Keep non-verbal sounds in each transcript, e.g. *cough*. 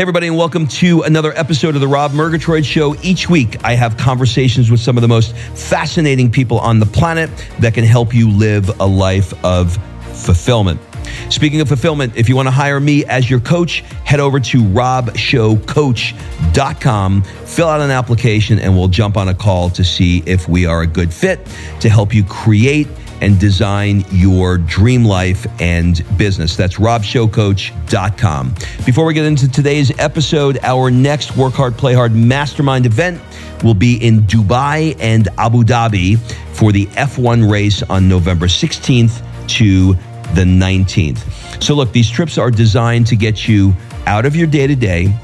Hey, everybody, and welcome to another episode of the Rob Murgatroyd Show. Each week, I have conversations with some of the most fascinating people on the planet that can help you live a life of fulfillment. Speaking of fulfillment, if you want to hire me as your coach, head over to robshowcoach.com, fill out an application, and we'll jump on a call to see if we are a good fit to help you create and design your dream life and business. That's robshowcoach.com. Before we get into today's episode, our next Work Hard, Play Hard Mastermind event will be in Dubai and Abu Dhabi for the F1 race on November 16th to the 19th. So, look, these trips are designed to get you out of your day to day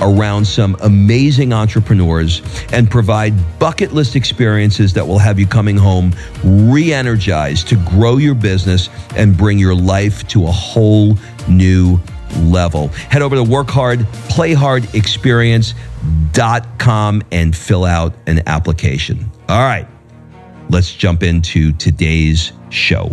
around some amazing entrepreneurs and provide bucket list experiences that will have you coming home re energized to grow your business and bring your life to a whole new level. Head over to workhardplayhardexperience.com and fill out an application. All right, let's jump into today's show.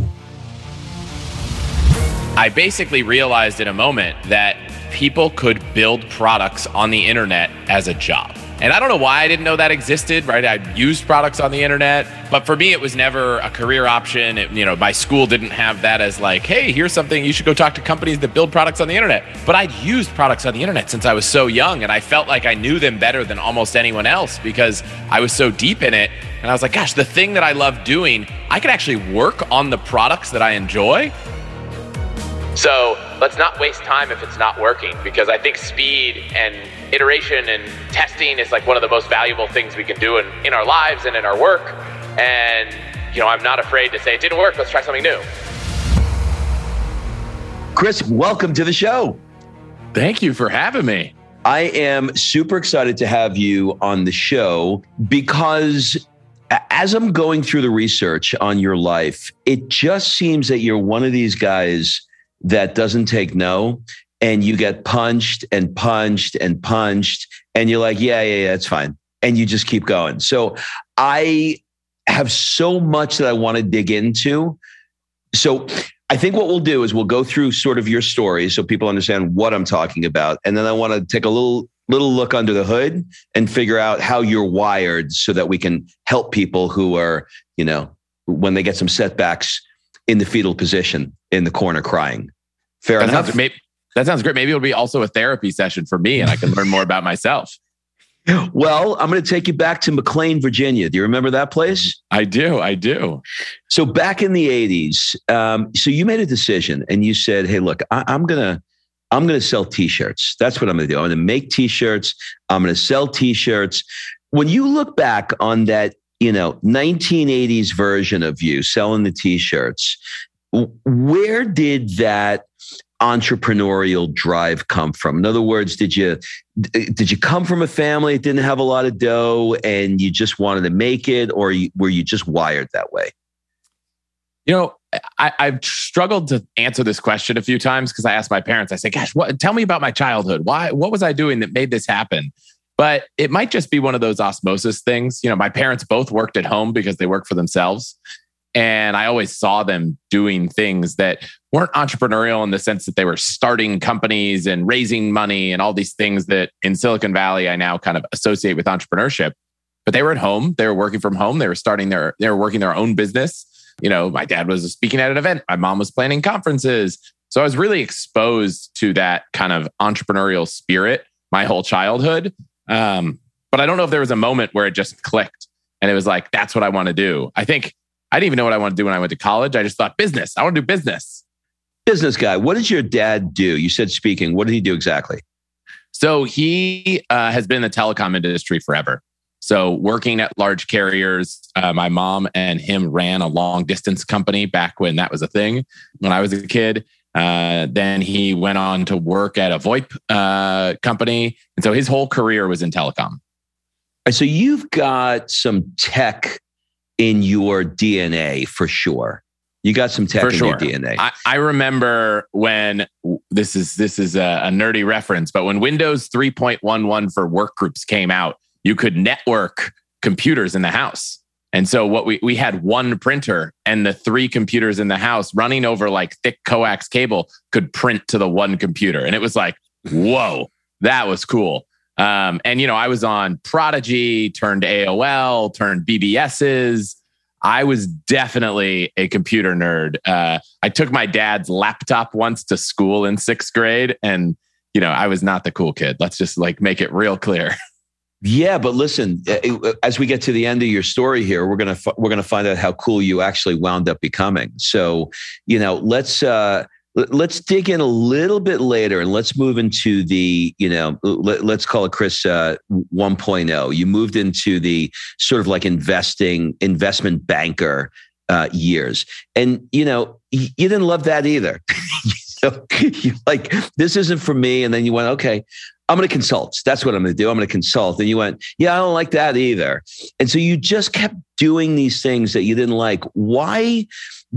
I basically realized in a moment that people could build products on the internet as a job. And I don't know why I didn't know that existed, right? I used products on the internet, but for me, it was never a career option. It, you know, my school didn't have that as like, hey, here's something you should go talk to companies that build products on the internet. But I'd used products on the internet since I was so young, and I felt like I knew them better than almost anyone else because I was so deep in it. And I was like, gosh, the thing that I love doing, I could actually work on the products that I enjoy so let's not waste time if it's not working because I think speed and iteration and testing is like one of the most valuable things we can do in, in our lives and in our work. And, you know, I'm not afraid to say it didn't work. Let's try something new. Chris, welcome to the show. Thank you for having me. I am super excited to have you on the show because as I'm going through the research on your life, it just seems that you're one of these guys that doesn't take no and you get punched and punched and punched and you're like yeah yeah yeah that's fine. And you just keep going. So i have so much that i want to dig into. So i think what we'll do is we'll go through sort of your story so people understand what i'm talking about. And then i want to take a little little look under the hood and figure out how you're wired so that we can help people who are you know when they get some setbacks in the fetal position in the corner crying. Fair that enough. Sounds, maybe, that sounds great. Maybe it'll be also a therapy session for me and I can learn more about myself. Well, I'm going to take you back to McLean, Virginia. Do you remember that place? I do. I do. So back in the 80s, um, so you made a decision and you said, "Hey, look, I, I'm going to I'm going to sell T-shirts. That's what I'm going to do. I'm going to make T-shirts. I'm going to sell T-shirts." When you look back on that you know 1980s version of you selling the t-shirts where did that entrepreneurial drive come from in other words did you did you come from a family that didn't have a lot of dough and you just wanted to make it or were you just wired that way you know I, have struggled to answer this question a few times because I asked my parents. I say, "Gosh, what? Tell me about my childhood. Why? What was I doing that made this happen?" But it might just be one of those osmosis things. You know, my parents both worked at home because they work for themselves. And I always saw them doing things that weren't entrepreneurial in the sense that they were starting companies and raising money and all these things that in Silicon Valley I now kind of associate with entrepreneurship. But they were at home, they were working from home, they were starting their, they were working their own business. You know, my dad was speaking at an event, my mom was planning conferences. So I was really exposed to that kind of entrepreneurial spirit my whole childhood. Um, but I don't know if there was a moment where it just clicked and it was like, that's what I want to do. I think I didn't even know what I wanted to do when I went to college. I just thought business. I want to do business. Business guy. What did your dad do? You said speaking. What did he do exactly? So he uh, has been in the telecom industry forever. So working at large carriers, uh, my mom and him ran a long distance company back when that was a thing. When I was a kid, uh, then he went on to work at a VoIP uh, company. And so his whole career was in telecom. So you've got some tech in your DNA for sure. You got some tech for in sure. your DNA. I, I, remember when this is this is a, a nerdy reference, but when Windows 3.11 for work groups came out, you could network computers in the house. And so what we we had one printer and the three computers in the house running over like thick coax cable could print to the one computer. And it was like, whoa, that was cool. Um, and you know, I was on Prodigy, turned AOL, turned BBSs. I was definitely a computer nerd. Uh, I took my dad's laptop once to school in sixth grade, and you know, I was not the cool kid. Let's just like make it real clear. *laughs* Yeah, but listen, uh, uh, as we get to the end of your story here, we're gonna we're gonna find out how cool you actually wound up becoming. So, you know, let's uh, let's dig in a little bit later and let's move into the you know let, us call it chris uh, 1.0 you moved into the sort of like investing investment banker uh, years. And you know you, you didn't love that either *laughs* *laughs* so you like this isn't for me and then you went okay I'm going to consult. That's what I'm going to do. I'm going to consult. And you went, yeah, I don't like that either. And so you just kept doing these things that you didn't like. Why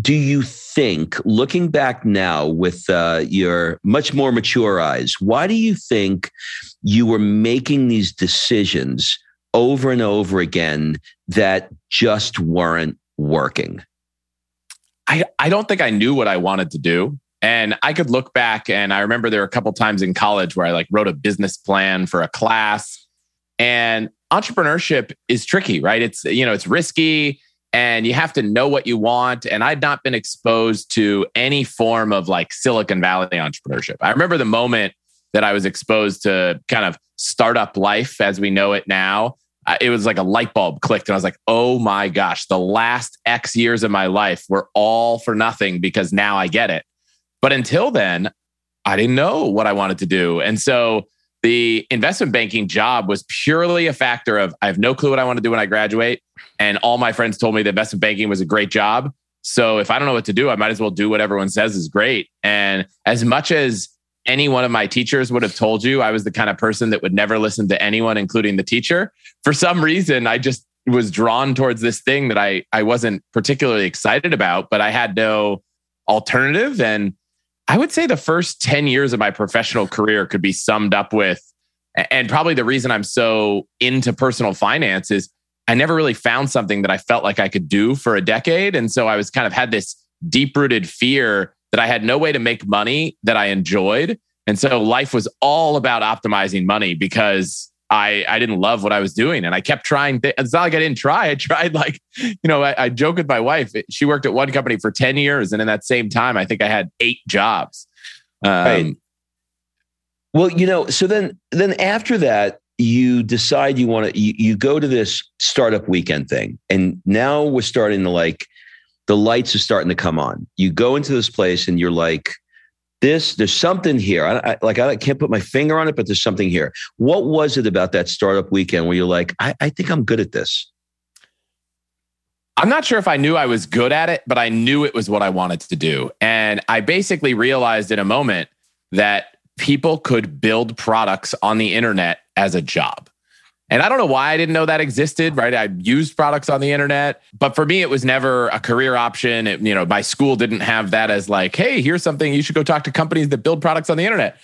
do you think, looking back now with uh, your much more mature eyes, why do you think you were making these decisions over and over again that just weren't working? I, I don't think I knew what I wanted to do. And I could look back and I remember there were a couple times in college where I like wrote a business plan for a class. And entrepreneurship is tricky, right? It's you know, it's risky and you have to know what you want and I'd not been exposed to any form of like Silicon Valley entrepreneurship. I remember the moment that I was exposed to kind of startup life as we know it now. It was like a light bulb clicked and I was like, "Oh my gosh, the last X years of my life were all for nothing because now I get it." But until then, I didn't know what I wanted to do. And so the investment banking job was purely a factor of I have no clue what I want to do when I graduate. And all my friends told me that investment banking was a great job. So if I don't know what to do, I might as well do what everyone says is great. And as much as any one of my teachers would have told you I was the kind of person that would never listen to anyone, including the teacher, for some reason, I just was drawn towards this thing that I, I wasn't particularly excited about, but I had no alternative. And I would say the first 10 years of my professional career could be summed up with, and probably the reason I'm so into personal finance is I never really found something that I felt like I could do for a decade. And so I was kind of had this deep rooted fear that I had no way to make money that I enjoyed. And so life was all about optimizing money because I, I didn't love what I was doing. And I kept trying. Th- it's not like I didn't try. I tried like, you know, I, I joke with my wife. She worked at one company for 10 years. And in that same time, I think I had eight jobs. Um, right. Well, you know, so then, then after that, you decide you want to, you, you go to this startup weekend thing. And now we're starting to like, the lights are starting to come on. You go into this place and you're like, this there's something here. I, I, like i can't put my finger on it but there's something here. What was it about that startup weekend where you're like I, I think i'm good at this? I'm not sure if i knew i was good at it but i knew it was what i wanted to do. And i basically realized in a moment that people could build products on the internet as a job and I don't know why I didn't know that existed, right? I used products on the internet, but for me, it was never a career option. It, you know, my school didn't have that as like, hey, here's something you should go talk to companies that build products on the internet.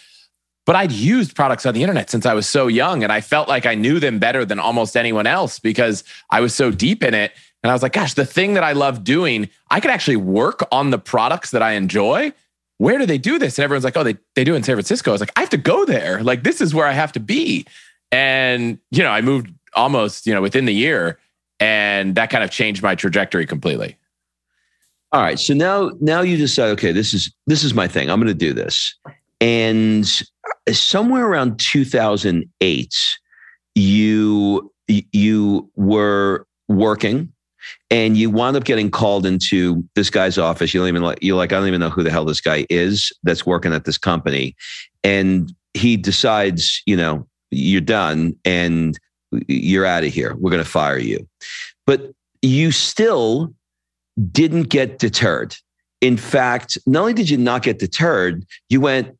But I'd used products on the internet since I was so young, and I felt like I knew them better than almost anyone else because I was so deep in it. And I was like, gosh, the thing that I love doing, I could actually work on the products that I enjoy. Where do they do this? And everyone's like, oh, they, they do in San Francisco. I was like, I have to go there. Like, this is where I have to be. And, you know, I moved almost, you know, within the year and that kind of changed my trajectory completely. All right. So now now you decide, okay, this is this is my thing. I'm going to do this. And uh, somewhere around 2008, you you were working and you wound up getting called into this guy's office. You don't even like you're like, I don't even know who the hell this guy is that's working at this company. And he decides, you know, you're done and you're out of here. We're going to fire you. But you still didn't get deterred. In fact, not only did you not get deterred, you went,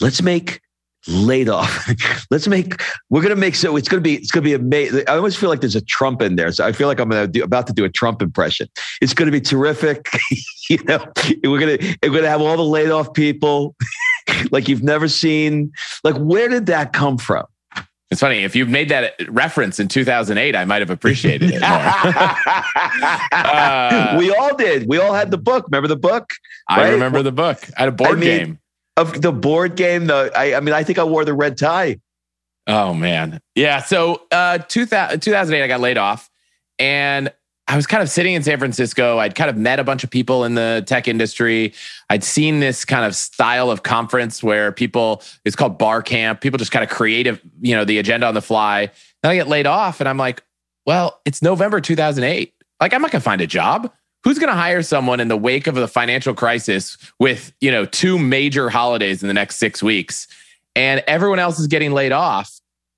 let's make laid off. *laughs* let's make, we're going to make, so it's going to be, it's going to be amazing. I almost feel like there's a Trump in there. So I feel like I'm do, about to do a Trump impression. It's going to be terrific. *laughs* you know, we're to, we're going to have all the laid off people. *laughs* *laughs* like you've never seen. Like, where did that come from? It's funny if you've made that reference in 2008, I might have appreciated it. *laughs* uh, we all did. We all had the book. Remember the book? I remember the book. I had a board I mean, game. of the board game. The I, I mean, I think I wore the red tie. Oh man, yeah. So uh, 2000, 2008, I got laid off, and I was kind of sitting in San Francisco. I'd kind of met a bunch of people in the tech industry. I'd seen this kind of style of conference where people, it's called bar camp. People just kind of creative, you know, the agenda on the fly. Then I get laid off and I'm like, well, it's November 2008. Like, I'm not going to find a job. Who's going to hire someone in the wake of the financial crisis with, you know, two major holidays in the next six weeks? And everyone else is getting laid off.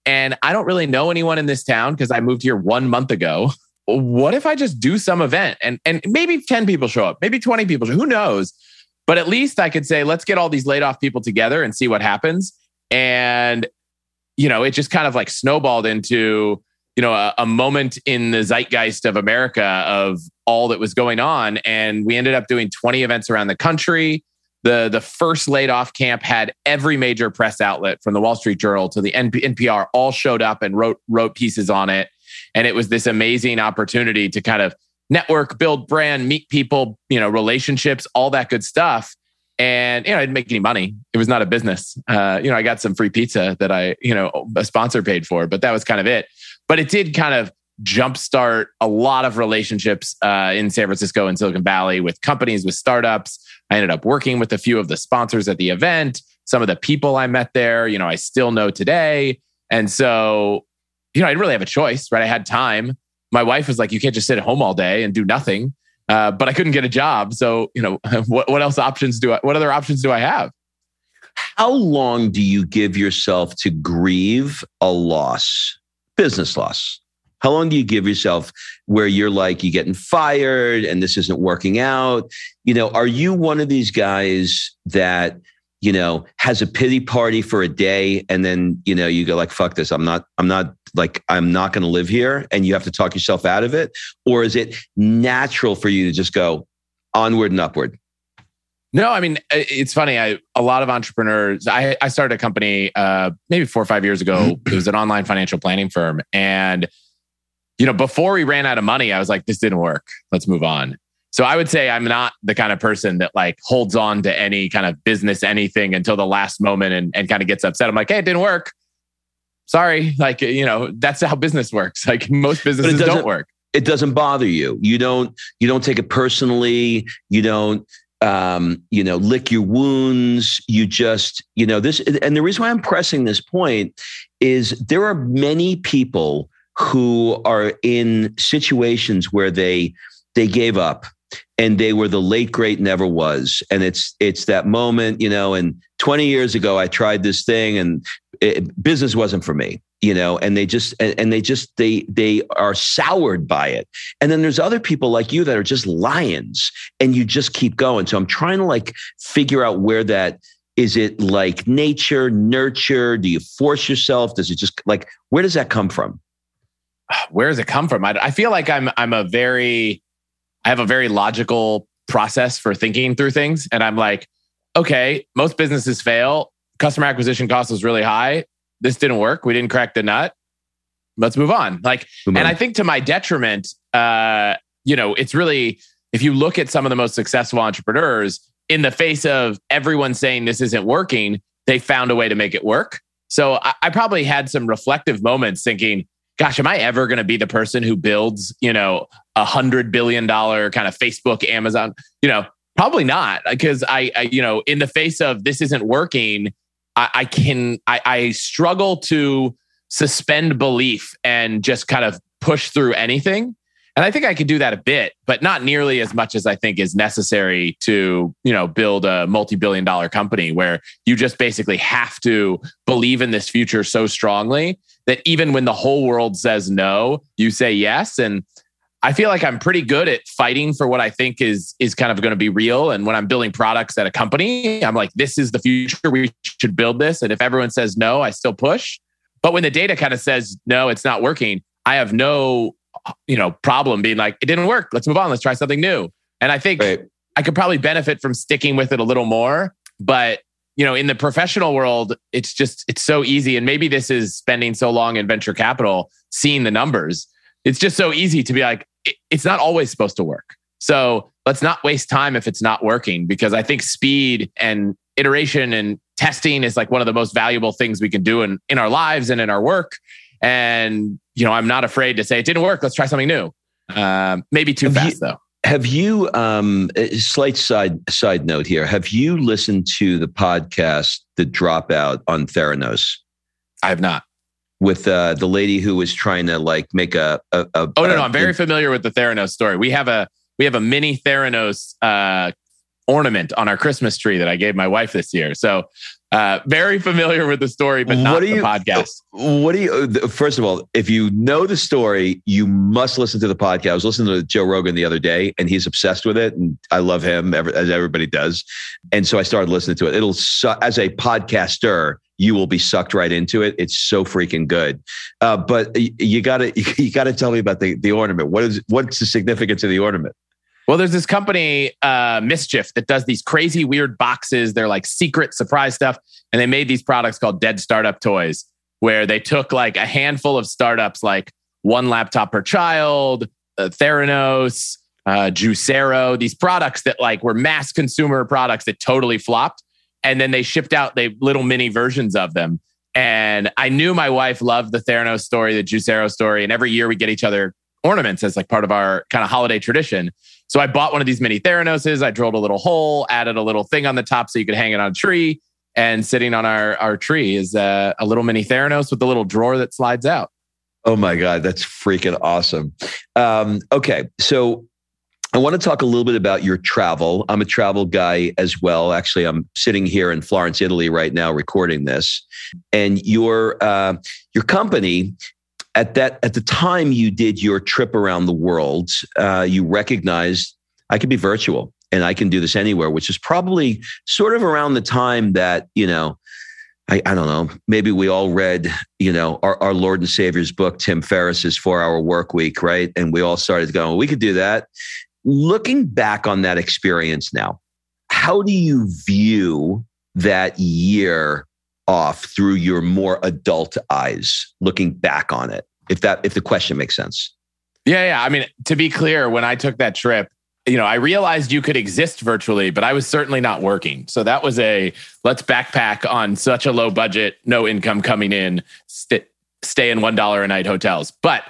And I don't really know anyone in this town because I moved here one month ago. *laughs* what if I just do some event and and maybe 10 people show up, maybe 20 people, who knows? But at least I could say, let's get all these laid off people together and see what happens. And, you know, it just kind of like snowballed into, you know, a, a moment in the zeitgeist of America of all that was going on. And we ended up doing 20 events around the country. The, the first LaidOffCamp had every major press outlet from the Wall Street Journal to the NPR all showed up and wrote wrote pieces on it and it was this amazing opportunity to kind of network, build brand, meet people, you know, relationships, all that good stuff. And you know, I didn't make any money. It was not a business. Uh, you know, I got some free pizza that I, you know, a sponsor paid for, but that was kind of it. But it did kind of jumpstart a lot of relationships uh, in San Francisco and Silicon Valley with companies, with startups. I ended up working with a few of the sponsors at the event. Some of the people I met there, you know, I still know today. And so you know, I didn't really have a choice, right? I had time. My wife was like, you can't just sit at home all day and do nothing. Uh, but I couldn't get a job. So, you know, *laughs* what, what else options do I, what other options do I have? How long do you give yourself to grieve a loss, business loss? How long do you give yourself where you're like, you're getting fired and this isn't working out? You know, are you one of these guys that you know, has a pity party for a day and then, you know, you go like, fuck this. I'm not, I'm not like, I'm not going to live here. And you have to talk yourself out of it. Or is it natural for you to just go onward and upward? No, I mean, it's funny. I, a lot of entrepreneurs, I, I started a company, uh, maybe four or five years ago. it was an online financial planning firm. And, you know, before we ran out of money, I was like, this didn't work. Let's move on. So I would say I'm not the kind of person that like holds on to any kind of business anything until the last moment and, and kind of gets upset. I'm like, hey, it didn't work. Sorry. Like, you know, that's how business works. Like most businesses don't work. It doesn't bother you. You don't you don't take it personally. You don't um, you know, lick your wounds. You just, you know, this and the reason why I'm pressing this point is there are many people who are in situations where they they gave up and they were the late great never was and it's it's that moment you know and 20 years ago i tried this thing and it, business wasn't for me you know and they just and, they just they they are soured by it. And then there's other people like you that are just lions and you just keep going. So i'm trying to like figure out where that is it like nature nurture? Do you force yourself? Does it just like where does that come from? *sighs* Where does it come from? I, I feel like i'm i'm a very I have a very logical process for thinking through things. And I'm like, okay, most businesses fail. Customer acquisition cost was really high. This didn't work. We didn't crack the nut. Let's move on. Like, move and on. I think to my detriment, uh, you know, it's really, if you look at some of the most successful entrepreneurs, in the face of everyone saying this isn't working, they found a way to make it work. So I, I probably had some reflective moments thinking, gosh, am I ever going to be the person who builds, you know, a hundred billion dollar kind of Facebook, Amazon? You know, probably not because I, I, you know, in the face of this isn't working, I, I can, I, I struggle to suspend belief and just kind of push through anything. And I think I could do that a bit, but not nearly as much as I think is necessary to, you know, build a multi-billion dollar company where you just basically have to believe in this future so strongly that even when the whole world says no, you say yes. And I feel like I'm pretty good at fighting for what I think is is kind of going to be real. And when I'm building products at a company, I'm like, this is the future. We should build this. And if everyone says no, I still push. But when the data kind of says no, it's not working, I have no, you know, problem being like, it didn't work. Let's move on. Let's try something new. And I think right. I could probably benefit from sticking with it a little more. But you know, in the professional world, it's just it's so easy. And maybe this is spending so long in venture capital, seeing the numbers. It's just so easy to be like, it's not always supposed to work. So let's not waste time if it's not working, because I think speed and iteration and testing is like one of the most valuable things we can do in, in our lives and in our work. And, you know, I'm not afraid to say it didn't work. Let's try something new. Um, maybe too Have fast you- though. Have you um a slight side side note here? Have you listened to the podcast The Dropout on Theranos I have not. With uh the lady who was trying to like make a, a, a Oh no, no, I'm very familiar with the Theranos story. We have a we have a mini Theranos uh, ornament on our Christmas tree that I gave my wife this year. So uh, very familiar with the story, but not What do the you- podcast. What do you? uh, First of all, if you know the story, you must listen to the podcast. I was listening to Joe Rogan the other day, and he's obsessed with it, and I love him as everybody does. And so I started listening to it. It'll as a podcaster, you will be sucked right into it. It's so freaking good. Uh, but you gotta *laughs* you gotta tell me about the the ornament. What is what's the significance of the ornament? Well, there's this company, uh, MSCHF, that does these crazy, weird boxes. They're like secret surprise stuff. And they made these products called Dead Startup Toys, where they took like a handful of startups, like one laptop per child, uh, Theranos, uh, Juicero, these products that like were mass consumer products that totally flopped. And then they shipped out they little mini versions of them. And I knew my wife loved the Theranos story, the Juicero story. And every year we get each other ornaments as like part of our kind of holiday tradition. So I bought one of these mini Theranoses. I drilled a little hole, added a little thing on the top so you could hang it on a tree. And sitting on our, our tree is a little mini Theranos with a little drawer that slides out. Oh my God, that's freaking awesome. Um, okay, so I want to talk a little bit about your travel. I'm a travel guy as well. Actually, I'm sitting here in Florence, Italy, right now, recording this. And your uh, your company at that at the time you did your trip around the world, uh, you recognized I could be virtual and I can do this anywhere, which is probably sort of around the time that you know. I, I don't know. Maybe we all read, you know, our, our Lord and Savior's book, Tim Ferriss's Four Hour Work Week, right? And we all started going, we could do that. Looking back on that experience now, how do you view that year off through your more adult eyes, looking back on it? If that, if the question makes sense. Yeah, yeah. I mean, to be clear, when I took that trip, you know, I realized you could exist virtually, but I was certainly not working. So that was a let's backpack on such a low budget, no income coming in, st- stay in one dollar a night hotels. But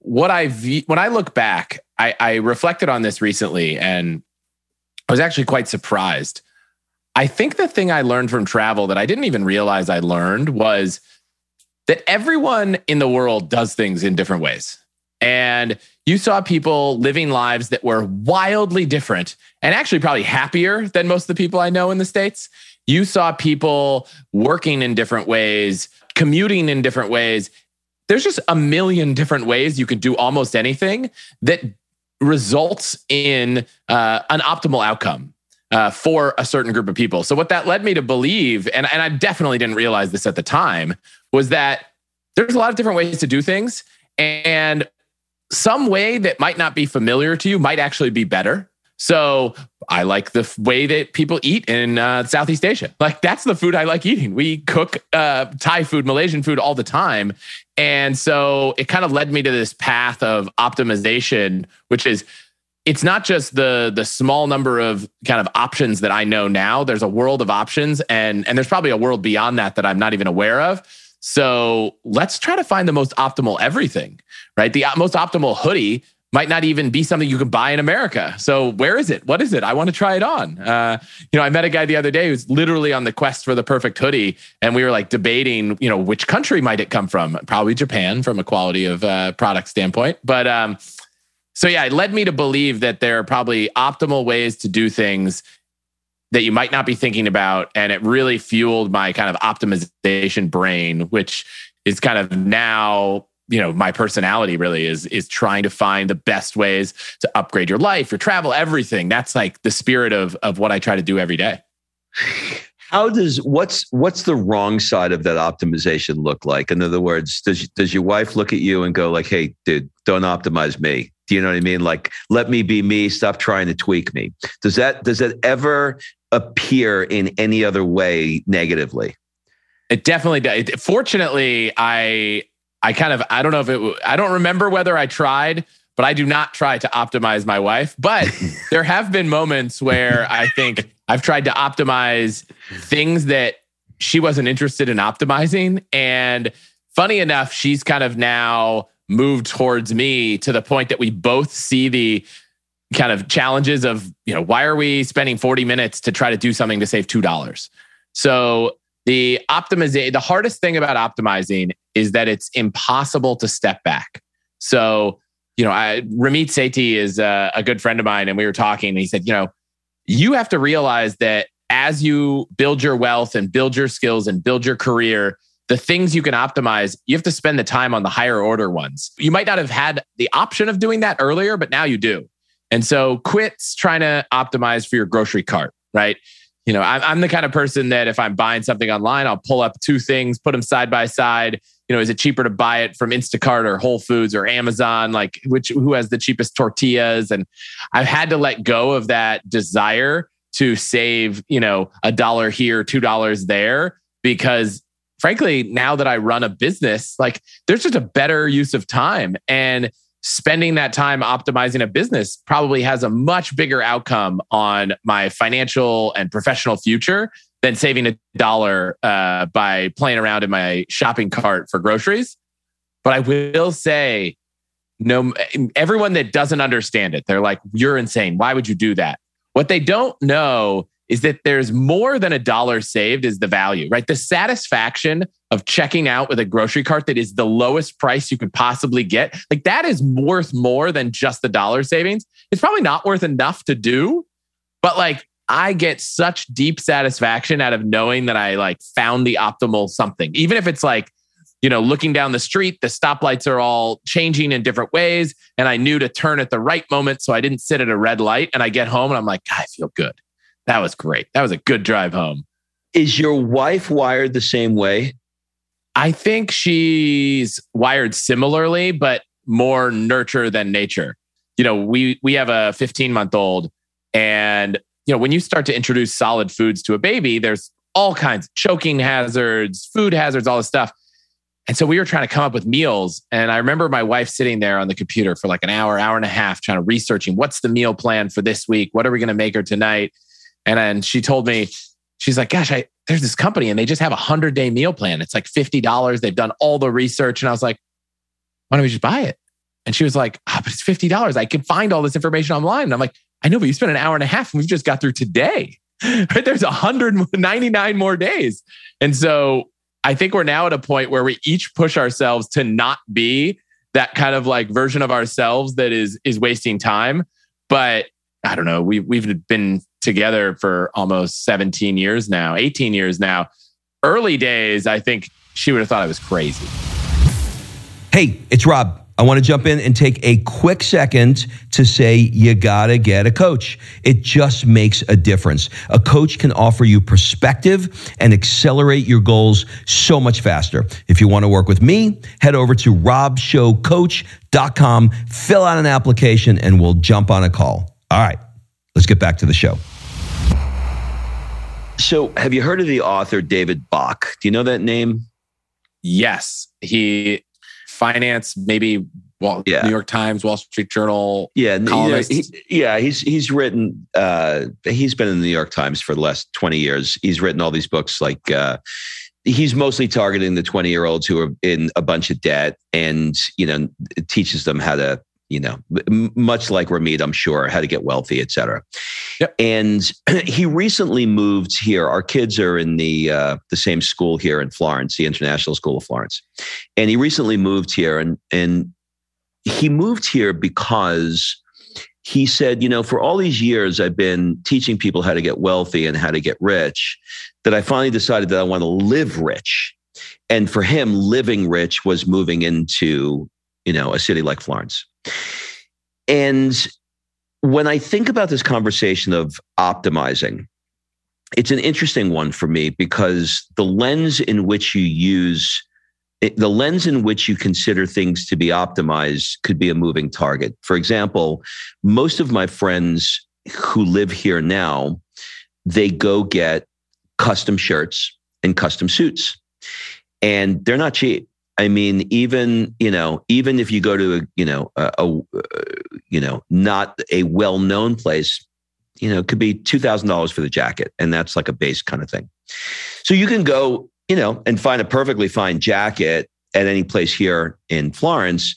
what I when I look back, I, I reflected on this recently, and I was actually quite surprised. I think the thing I learned from travel that I didn't even realize I learned was that everyone in the world does things in different ways. And you saw people living lives that were wildly different and actually probably happier than most of the people I know in the States. You saw people working in different ways, commuting in different ways. There's just a million different ways you could do almost anything that results in uh, an optimal outcome. Uh, for a certain group of people. So, what that led me to believe, and, and I definitely didn't realize this at the time, was that there's a lot of different ways to do things. And some way that might not be familiar to you might actually be better. So I like the f- way that people eat in uh, Southeast Asia. Like that's the food I like eating. We cook uh, Thai food, Malaysian food all the time. And so it kind of led me to this path of optimization, which is it's not just the the small number of kind of options that I know now. There's a world of options, and and there's probably a world beyond that that I'm not even aware of. So let's try to find the most optimal everything, right? The most optimal hoodie might not even be something you can buy in America. So where is it? What is it? I want to try it on. Uh, you know, I met a guy the other day who's literally on the quest for the perfect hoodie, and we were like debating, you know, which country might it come from? Probably Japan from a quality of uh, product standpoint, but. Um, so yeah, it led me to believe that there are probably optimal ways to do things that you might not be thinking about. And it really fueled my kind of optimization brain, which is kind of now, you know, my personality really is is trying to find the best ways to upgrade your life, your travel, everything. That's like the spirit of of what I try to do every day. How does what's what's the wrong side of that optimization look like? In other words, does does your wife look at you and go like, "Hey, dude, don't optimize me"? Do you know what I mean? Like, let me be me. Stop trying to tweak me. Does that does that ever appear in any other way negatively? It definitely does. Fortunately, I I kind of I don't know if it I don't remember whether I tried, but I do not try to optimize my wife. But *laughs* there have been moments where I think I've tried to optimize things that she wasn't interested in optimizing. And funny enough, she's kind of now moved towards me to the point that we both see the kind of challenges of, you know, why are we spending 40 minutes to try to do something to save $2? So the optimization, the hardest thing about optimizing is that it's impossible to step back. So, you know, I, Ramit Sethi is a, a good friend of mine, and we were talking, and he said, you know, you have to realize that as you build your wealth and build your skills and build your career, the things you can optimize, you have to spend the time on the higher order ones. You might not have had the option of doing that earlier, but now you do. And so quit trying to optimize for your grocery cart, right? You know, I'm, the kind of person that if I'm buying something online, I'll pull up two things, put them side by side. You know, is it cheaper to buy it from Instacart or Whole Foods or Amazon? Like, which who has the cheapest tortillas? And I've had to let go of that desire to save, you know, a dollar here, two dollars there, because frankly, now that I run a business, like there's just a better use of time. And spending that time optimizing a business probably has a much bigger outcome on my financial and professional future than saving a dollar uh, by playing around in my shopping cart for groceries. But I will say, no, everyone that doesn't understand it, they're like, "You're insane. Why would you do that?" What they don't know is that there's more than a dollar saved is the value, right? The satisfaction of checking out with a grocery cart that is the lowest price you could possibly get, like that is worth more than just the dollar savings. It's probably not worth enough to do, but like I get such deep satisfaction out of knowing that I like found the optimal something, even if it's like, you know, looking down the street, the stoplights are all changing in different ways. And I knew to turn at the right moment. So I didn't sit at a red light. And I get home and I'm like, I feel good that was great. That was a good drive home. Is your wife wired the same way? I think she's wired similarly, but more nurture than nature. You know, we we have a 15 month old, and you know, when you start to introduce solid foods to a baby, there's all kinds of choking hazards, food hazards, all this stuff. And so we were trying to come up with meals. And I remember my wife sitting there on the computer for like an hour, hour and a half, trying to researching what's the meal plan for this week? What are we going to make her tonight? And then she told me, she's like, gosh, I there's this company and they just have a hundred day meal plan. It's like $50. They've done all the research. And I was like, why don't we just buy it? And she was like, oh, but it's $50. I can find all this information online. And I'm like, I know, but you spent an hour and a half and we've just got through today. *laughs* Right? There's 199 more days. And so I think we're now at a point where we each push ourselves to not be that kind of like version of ourselves that is is wasting time. But I don't know, we we've been together for almost 17 years now, 18 years now. Early days, I think she would have thought I was crazy. Hey, it's Rob. I want to jump in and take a quick second to say you got to get a coach. It just makes a difference. A coach can offer you perspective and accelerate your goals so much faster. If you want to work with me, head over to robshowcoach.com, fill out an application, and we'll jump on a call. All right, let's get back to the show. So, have you heard of the author David Bach? Do you know that name? Yes, he finance maybe well, yeah. New York Times, Wall Street Journal. Yeah, he, yeah, he's he's written. Uh, he's been in the New York Times for the last twenty years. He's written all these books. Like uh, he's mostly targeting the twenty year olds who are in a bunch of debt, and you know, teaches them how to you know, much like Ramit, I'm sure, how to get wealthy, et cetera. Yep. And *clears throat* he recently moved here. Our kids are in the uh, the same school here in Florence, the International School of Florence. And he recently moved here, and and he moved here because he said, you know, for all these years I've been teaching people how to get wealthy and how to get rich, that I finally decided that I want to live rich. And for him, living rich was moving into, you know, a city like Florence. And when I think about this conversation of optimizing, it's an interesting one for me because the lens in which you use the lens in which you consider things to be optimized could be a moving target. For example, most of my friends who live here now, they go get custom shirts and custom suits. And they're not cheap. I mean, even you know, even if you go to a you know a, a you know not a well known place, You know, it could be $2,000 for the jacket. And that's like a base kind of thing. So you can go, you know, and find a perfectly fine jacket at any place here in Florence.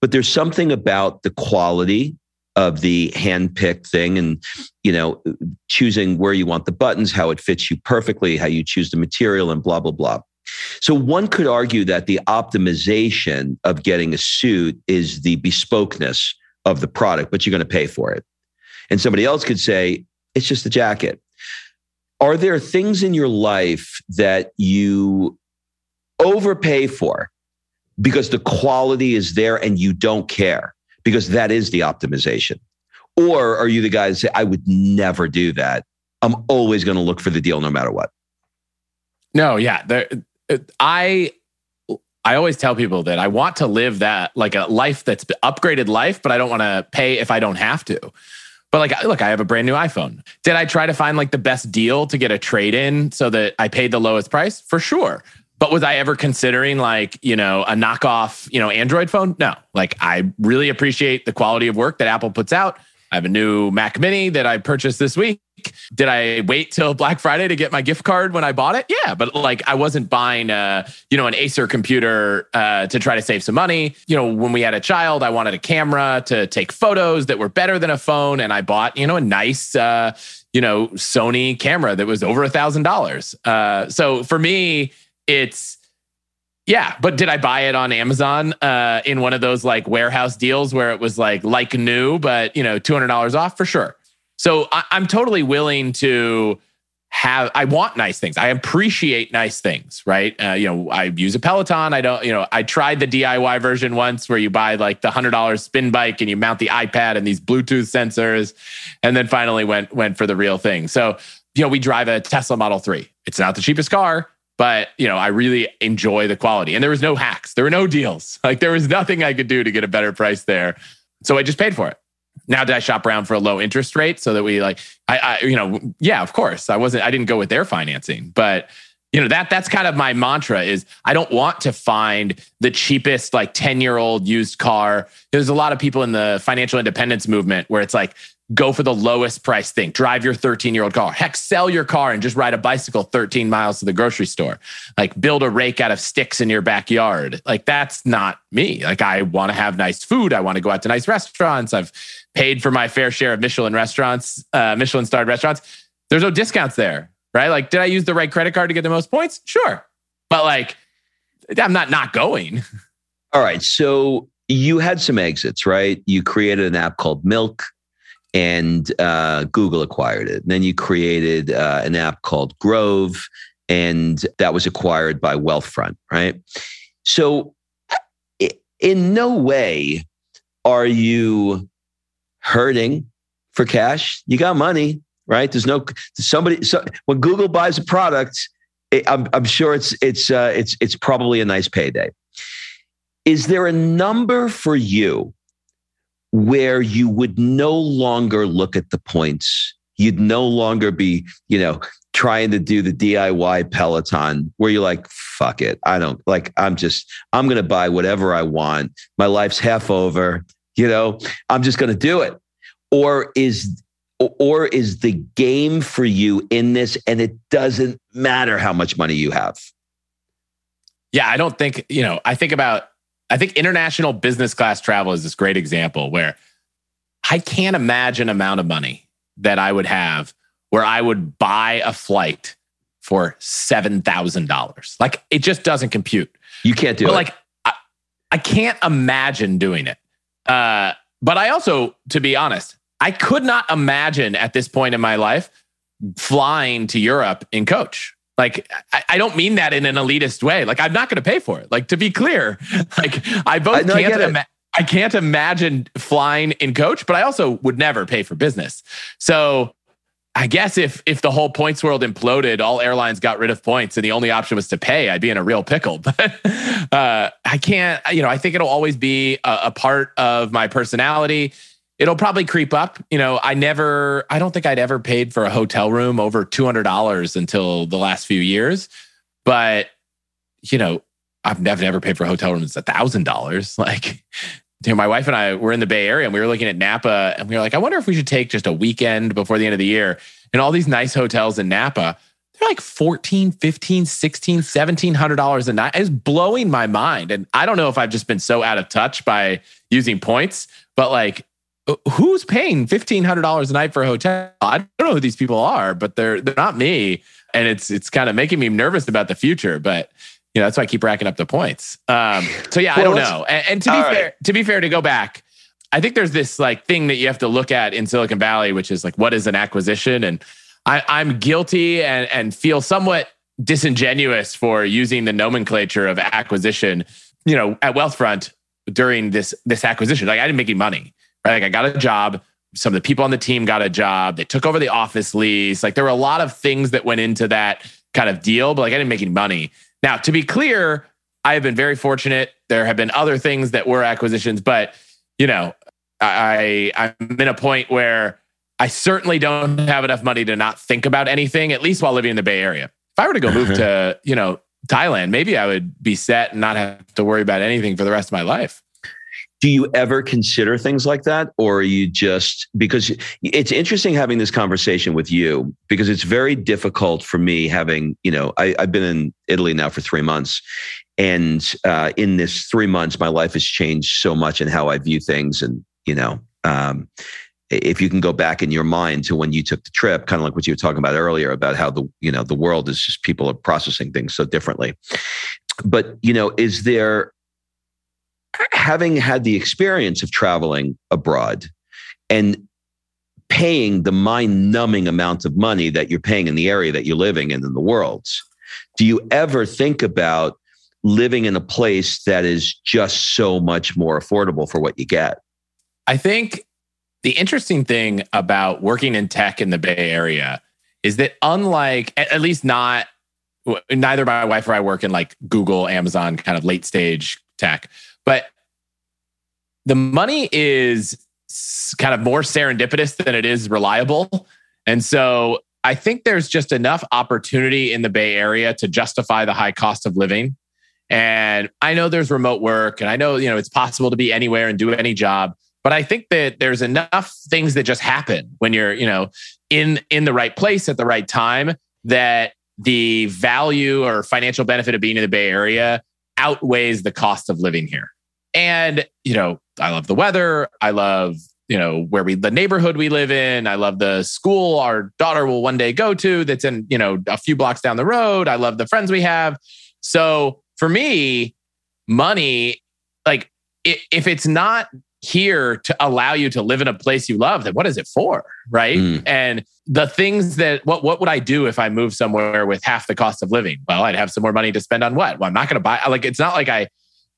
But there's something about the quality of the hand-picked thing and you know choosing where you want the buttons how it fits you perfectly how you choose the material and blah blah blah so one could argue that the optimization of getting a suit is the bespokeness of the product but you're going to pay for it and somebody else could say it's just a jacket are there things in your life that you overpay for because the quality is there and you don't care because that is the optimization? Or are you the guy that say, I would never do that? I'm always going to look for the deal no matter what. No, yeah. I I always tell people that I want to live that like a life that's upgraded life, but I don't want to pay if I don't have to. But like, look, I have a brand new iPhone. Did I try to find like the best deal to get a trade in so that I paid the lowest price? For sure. But was I ever considering like, you know, a knockoff, you know, Android phone? No. Like I really appreciate the quality of work that Apple puts out. I have a new Mac Mini that I purchased this week. Did I wait till Black Friday to get my gift card when I bought it? Yeah, but like I wasn't buying a, you know, an Acer computer uh, to try to save some money. You know, when we had a child, I wanted a camera to take photos that were better than a phone, and I bought, you know, a nice, uh, you know, Sony camera that was over a thousand dollars. Uh, so for me, it's yeah, but did I buy it on Amazon uh, in one of those like warehouse deals where it was like like new, but you know, two hundred dollars off for sure. So I, I'm totally willing to have. I want nice things. I appreciate nice things, right? Uh, you know, I use a Peloton. I don't. You know, I tried the DIY version once where you buy like the hundred dollars spin bike and you mount the iPad and these Bluetooth sensors, and then finally went went for the real thing. So you know, we drive a Tesla Model Three. It's not the cheapest car but you know, I really enjoy the quality. And there was no hacks, there were no deals. *laughs* Like there was nothing I could do to get a better price there. So I just paid for it. Now did I shop around for a low interest rate so that we like I, I you know, yeah, of course. I wasn't I didn't go with their financing, but you know that that's kind of my mantra is i don't want to find the cheapest like 10 year old used car there's a lot of people in the financial independence movement where it's like go for the lowest price thing. Drive your 13 year old car. Heck, sell your car and just ride a bicycle 13 miles to the grocery store. Like build a rake out of sticks in your backyard. Like that's not me. Like I want to have nice food. I want to go out to nice restaurants. I've paid for my fair share of Michelin restaurants, uh, Michelin starred restaurants. There's no discounts there, right? Like, did I use the right credit card to get the most points? Sure. But like, I'm not not going. *laughs* All right. So you had some exits, right? You created an app called Milk and uh, Google acquired it. And then you created uh, an app called Grove, and that was acquired by Wealthfront, right? So, in no way are you hurting for cash. You got money, right? There's no somebody. So when Google buys a product, it, I'm, I'm sure it's it's uh, it's it's probably a nice payday. Is there a number for you where you would no longer look at the points. You'd no longer be, you know, trying to do the DIY Peloton where you're like, fuck it. I don't like, I'm just, I'm going to buy whatever I want. My life's half over, you know, I'm just going to do it. Or is, or is the game for you in this and it doesn't matter how much money you have? Yeah, I don't think, you know, I think about I think international business class travel is this great example where I can't imagine amount of money that I would have where I would buy a flight for $7,000. Like it just doesn't compute. You can't do but it. Like I, I can't imagine doing it. Uh, but I also, to be honest, I could not imagine at this point in my life flying to Europe in coach. Like, I, I, don't mean that in an elitist way. Like, I'm not going to pay for it. Like, to be clear, *laughs* like I both I, no, can't. I, I can't imagine flying in coach, but I also would never pay for business. So I guess if if the whole points world imploded, all airlines got rid of points, and the only option was to pay, I'd be in a real pickle. *laughs* But uh, I can't. You know, I think it'll always be a, a part of my personality it'll probably creep up. You know, I never, I don't think I'd ever paid for a hotel room over $200 until the last few years. But, you know, I've never, never paid for a hotel room that's $1,000. *laughs* Like, my wife and I were in the Bay Area and we were looking at Napa and we were like, I wonder if we should take just a weekend before the end of the year. And all these nice hotels in Napa, they're like 14, 15, 16, 1700 dollars a night. It's blowing my mind. And I don't know if I've just been so out of touch by using points, but like who's paying $1500 a night for a hotel? I don't know who these people are, but they're they're not me. And it's it's kind of making me nervous about the future. But you know, that's why I keep racking up the points. Um, so yeah, well, I don't know. And, and to be fair, right. to be fair, to go back, I think there's this like thing that you have to look at in Silicon Valley, which is like, what is an acquisition? And I, I'm guilty and, and feel somewhat disingenuous for using the nomenclature of acquisition, you know, at Wealthfront during this this acquisition. Like I didn't make any money, right? Like I got a job. Some of the people on the team got a job. They took over the office lease. Like there were a lot of things that went into that kind of deal, but like I didn't make any money. Now, to be clear, I have been very fortunate. There have been other things that were acquisitions, but you know, I I'm in a point where I certainly don't have enough money to not think about anything, at least while living in the Bay Area. If I were to go move *laughs* to, you know, Thailand, maybe I would be set and not have to worry about anything for the rest of my life. Do you ever consider things like that? Or are you just because it's interesting having this conversation with you because it's very difficult for me having, you know, I, have been in Italy now for three months. And uh, in this three months, my life has changed so much in how I view things. And, you know, um, if you can go back in your mind to when you took the trip, kind of like what you were talking about earlier about how the, you know, the world is just people are processing things so differently. But, you know, is there having had the experience of traveling abroad and paying the mind numbing amount of money that you're paying in the area that you're living in in the world, do you ever think about living in a place that is just so much more affordable for what you get? I think the interesting thing about working in tech in the Bay Area is that unlike at least not neither my wife or I work in like Google, Amazon kind of late stage tech, but the money is kind of more serendipitous than it is reliable. And so I think there's just enough opportunity in the Bay Area to justify the high cost of living. And I know there's remote work and I know, you know, it's possible to be anywhere and do any job, but I think that there's enough things that just happen when you're, you know, in in the right place at the right time that the value or financial benefit of being in the Bay Area outweighs the cost of living here. And, you know, I love the weather. I love, you know, where we, the neighborhood we live in. I love the school our daughter will one day go to that's in, you know, a few blocks down the road. I love the friends we have. So for me, money, like if it's not here to allow you to live in a place you love, then what is it for? Right. Mm. And the things that what what would I do if I moved somewhere with half the cost of living? Well, I'd have some more money to spend on what? Well, I'm not going to buy like it's not like I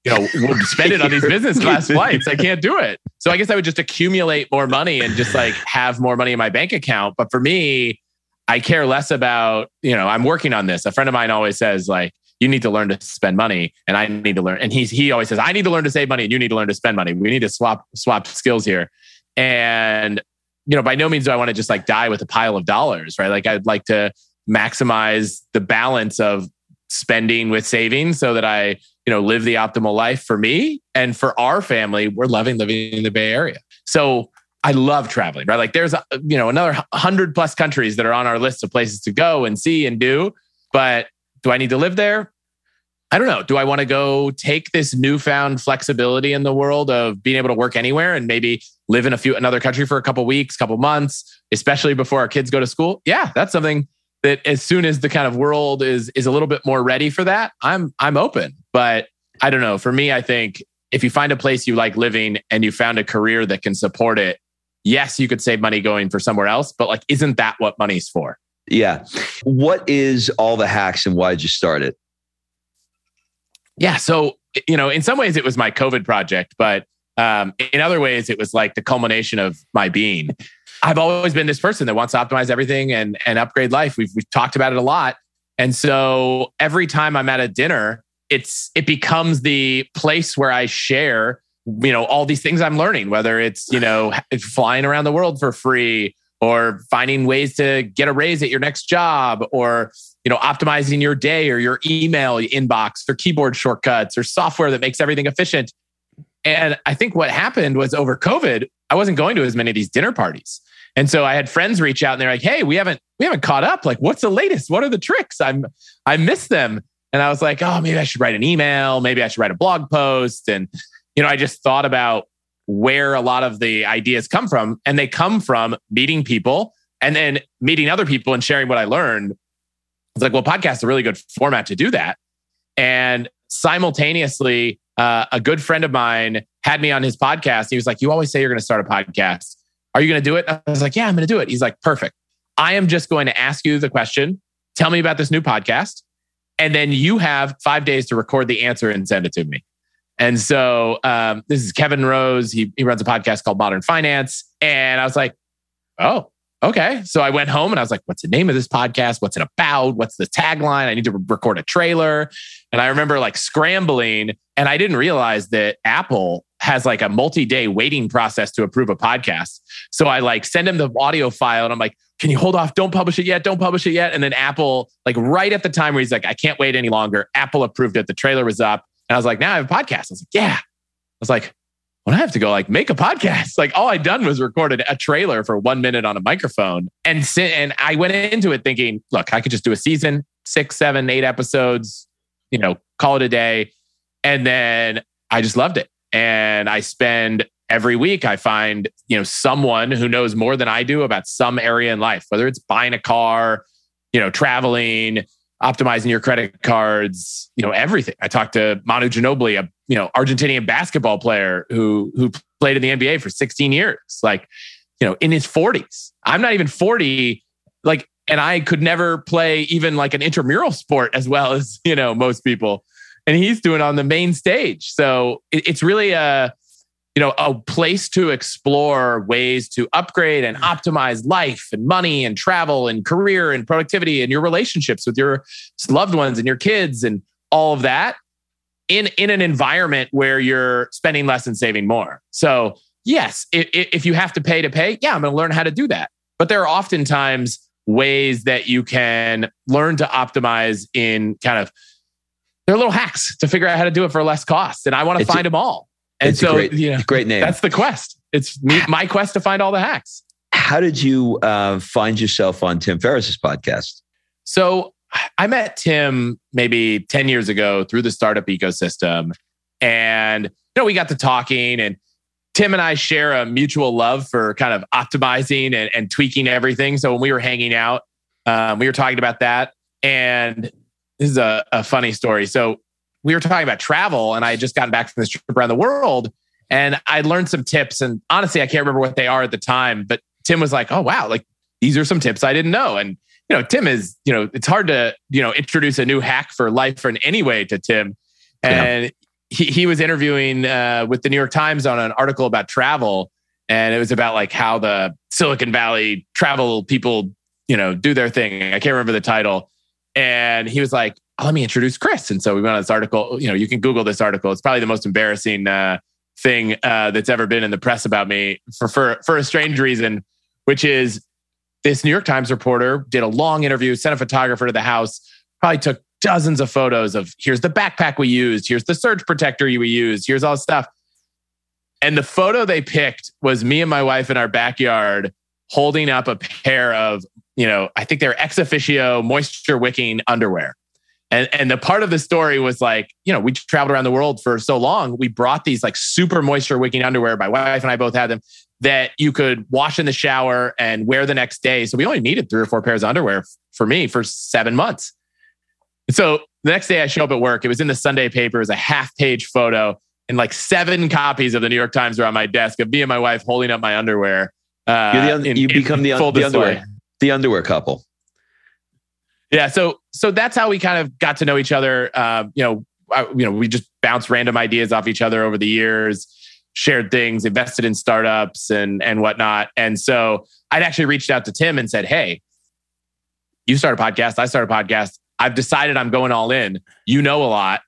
you know, would *laughs* spend it on these business class *laughs* flights. I can't do it. So I guess I would just accumulate more money and just like have more money in my bank account. But for me, I care less about, you know, I'm working on this. A friend of mine always says, like, you need to learn to spend money and I need to learn. And he's, he always says, I need to learn to save money and you need to learn to spend money. We need to swap, swap skills here. And, you know, by no means do I want to just like die with a pile of dollars, right? Like I'd like to maximize the balance of spending with saving so that I, you know, live the optimal life for me and for our family. We're loving living in the Bay Area. So I love traveling, right? Like there's, you know, another hundred plus countries that are on our list of places to go and see and do. But do I need to live there? I don't know. Do I want to go take this newfound flexibility in the world of being able to work anywhere and maybe live in a few another country for a couple weeks, couple months, especially before our kids go to school? Yeah, that's something that as soon as the kind of world is is a little bit more ready for that, I'm I'm open. But I don't know. For me, I think if you find a place you like living and you found a career that can support it, yes, you could save money going for somewhere else, but like isn't that what money's for? Yeah. What is all the hacks and why did you start it? Yeah, so you know, in some ways it was my COVID project, but um, in other ways it was like the culmination of my being. I've always been this person that wants to optimize everything and and upgrade life. We've we've talked about it a lot. And so every time I'm at a dinner, it's it becomes the place where I share, you know, all these things I'm learning, whether it's, you know, *laughs* flying around the world for free or finding ways to get a raise at your next job or you know optimizing your day or your email inbox or keyboard shortcuts or software that makes everything efficient And I think what happened was over COVID, I wasn't going to as many of these dinner parties. And so I had friends reach out and they're like, "Hey, we haven't we haven't caught up. Like, what's the latest? What are the tricks? I'm I miss them." And I was like, "Oh, maybe I should write an email. Maybe I should write a blog post." And you know, I just thought about where a lot of the ideas come from, and they come from meeting people and then meeting other people and sharing what I learned. It's like, well, podcast is a really good format to do that. And simultaneously, uh, a good friend of mine had me on his podcast. He was like, "You always say you're going to start a podcast. Are you going to do it?" I was like, "Yeah, I'm going to do it." He's like, "Perfect. I am just going to ask you the question. Tell me about this new podcast, and then you have five days to record the answer and send it to me." And so um, this is Kevin Rose. He he runs a podcast called Modern Finance, and I was like, "Oh, okay. So I went home and I was like, what's the name of this podcast? What's it about? What's the tagline? I need to record a trailer. And I remember like scrambling and I didn't realize that Apple has like a multi-day waiting process to approve a podcast. So I like send him the audio file and I'm like, can you hold off? Don't publish it yet. Don't publish it yet. And then Apple, like right at the time where he's like, I can't wait any longer. Apple approved it. The trailer was up. And I was like, now I have a podcast. I was like, yeah. I was like, when I have to go like make a podcast, *laughs* like all I done was recorded a trailer for one minute on a microphone. And sit, and I went into it thinking, look, I could just do a season, six, seven, eight episodes, you know, call it a day. And then I just loved it. And I spend every week, I find, you know, someone who knows more than I do about some area in life, whether it's buying a car, you know, traveling, optimizing your credit cards, you know, everything. I talked to Manu Ginobili, a you know Argentinian basketball player who who played in the NBA for 16 years, like you know, in his 40s. I'm not even 40, like, and I could never play even like an intramural sport as well as you know most people, and he's doing on the main stage. So it, it's really a you know a place to explore ways to upgrade and mm. optimize life and money and travel and career and productivity and your relationships with your loved ones and your kids and all of that in in an environment where you're spending less and saving more. So yes if, if you have to pay to pay yeah i'm going to learn how to do that. But there are oftentimes ways that you can learn to optimize in kind of there are little hacks to figure out how to do it for less cost and i want to find a, them all and it's so, a great, you know, great name. That's the quest. It's me, my quest to find all the hacks. How did you uh, find yourself on Tim Ferriss's podcast? So I met Tim maybe 10 years ago through the startup ecosystem. And, you know, we got to talking and Tim and I share a mutual love for kind of optimizing and, and tweaking everything. So when we were hanging out, um, we were talking about that. And this is a, a funny story. So we were talking about travel and I had just gotten back from this trip around the world and I learned some tips. And honestly, I can't remember what they are at the time, but Tim was like, oh, wow, like these are some tips I didn't know. And, you know, Tim is, you know, it's hard to, you know, introduce a new hack for life in any way to Tim. And yeah. he, he was interviewing uh, with the New York Times on an article about travel. And it was about like how the Silicon Valley travel people, you know, do their thing. I can't remember the title. And he was like, oh, let me introduce Chris. And so we went on this article. You know, you can Google this article. It's probably the most embarrassing uh, thing uh, that's ever been in the press about me for, for, for a strange reason, which is this New York Times reporter did a long interview, sent a photographer to the house, probably took dozens of photos of here's the backpack we used, here's the surge protector you we used, here's all stuff. And the photo they picked was me and my wife in our backyard holding up a pair of, you know, I think they're ExOfficio moisture wicking underwear. And, and the part of the story was like, you know, we traveled around the world for so long. We brought these like super moisture wicking underwear. My wife and I both had them that you could wash in the shower and wear the next day. So we only needed three or four pairs of underwear for me for seven months. So the next day I show up at work. It was in the Sunday paper. It was a half page photo and like seven copies of the New York Times were on my desk of me and my wife holding up my underwear. Uh, the, in, you become the, the underwear, the underwear couple. Yeah. So so that's how we kind of got to know each other. Uh, you know, I, you know, we just bounced random ideas off each other over the years, shared things, invested in startups and and whatnot. And so I'd actually reached out to Tim and said, "Hey, you start a podcast. I start a podcast. I've decided I'm going all in. You know a lot."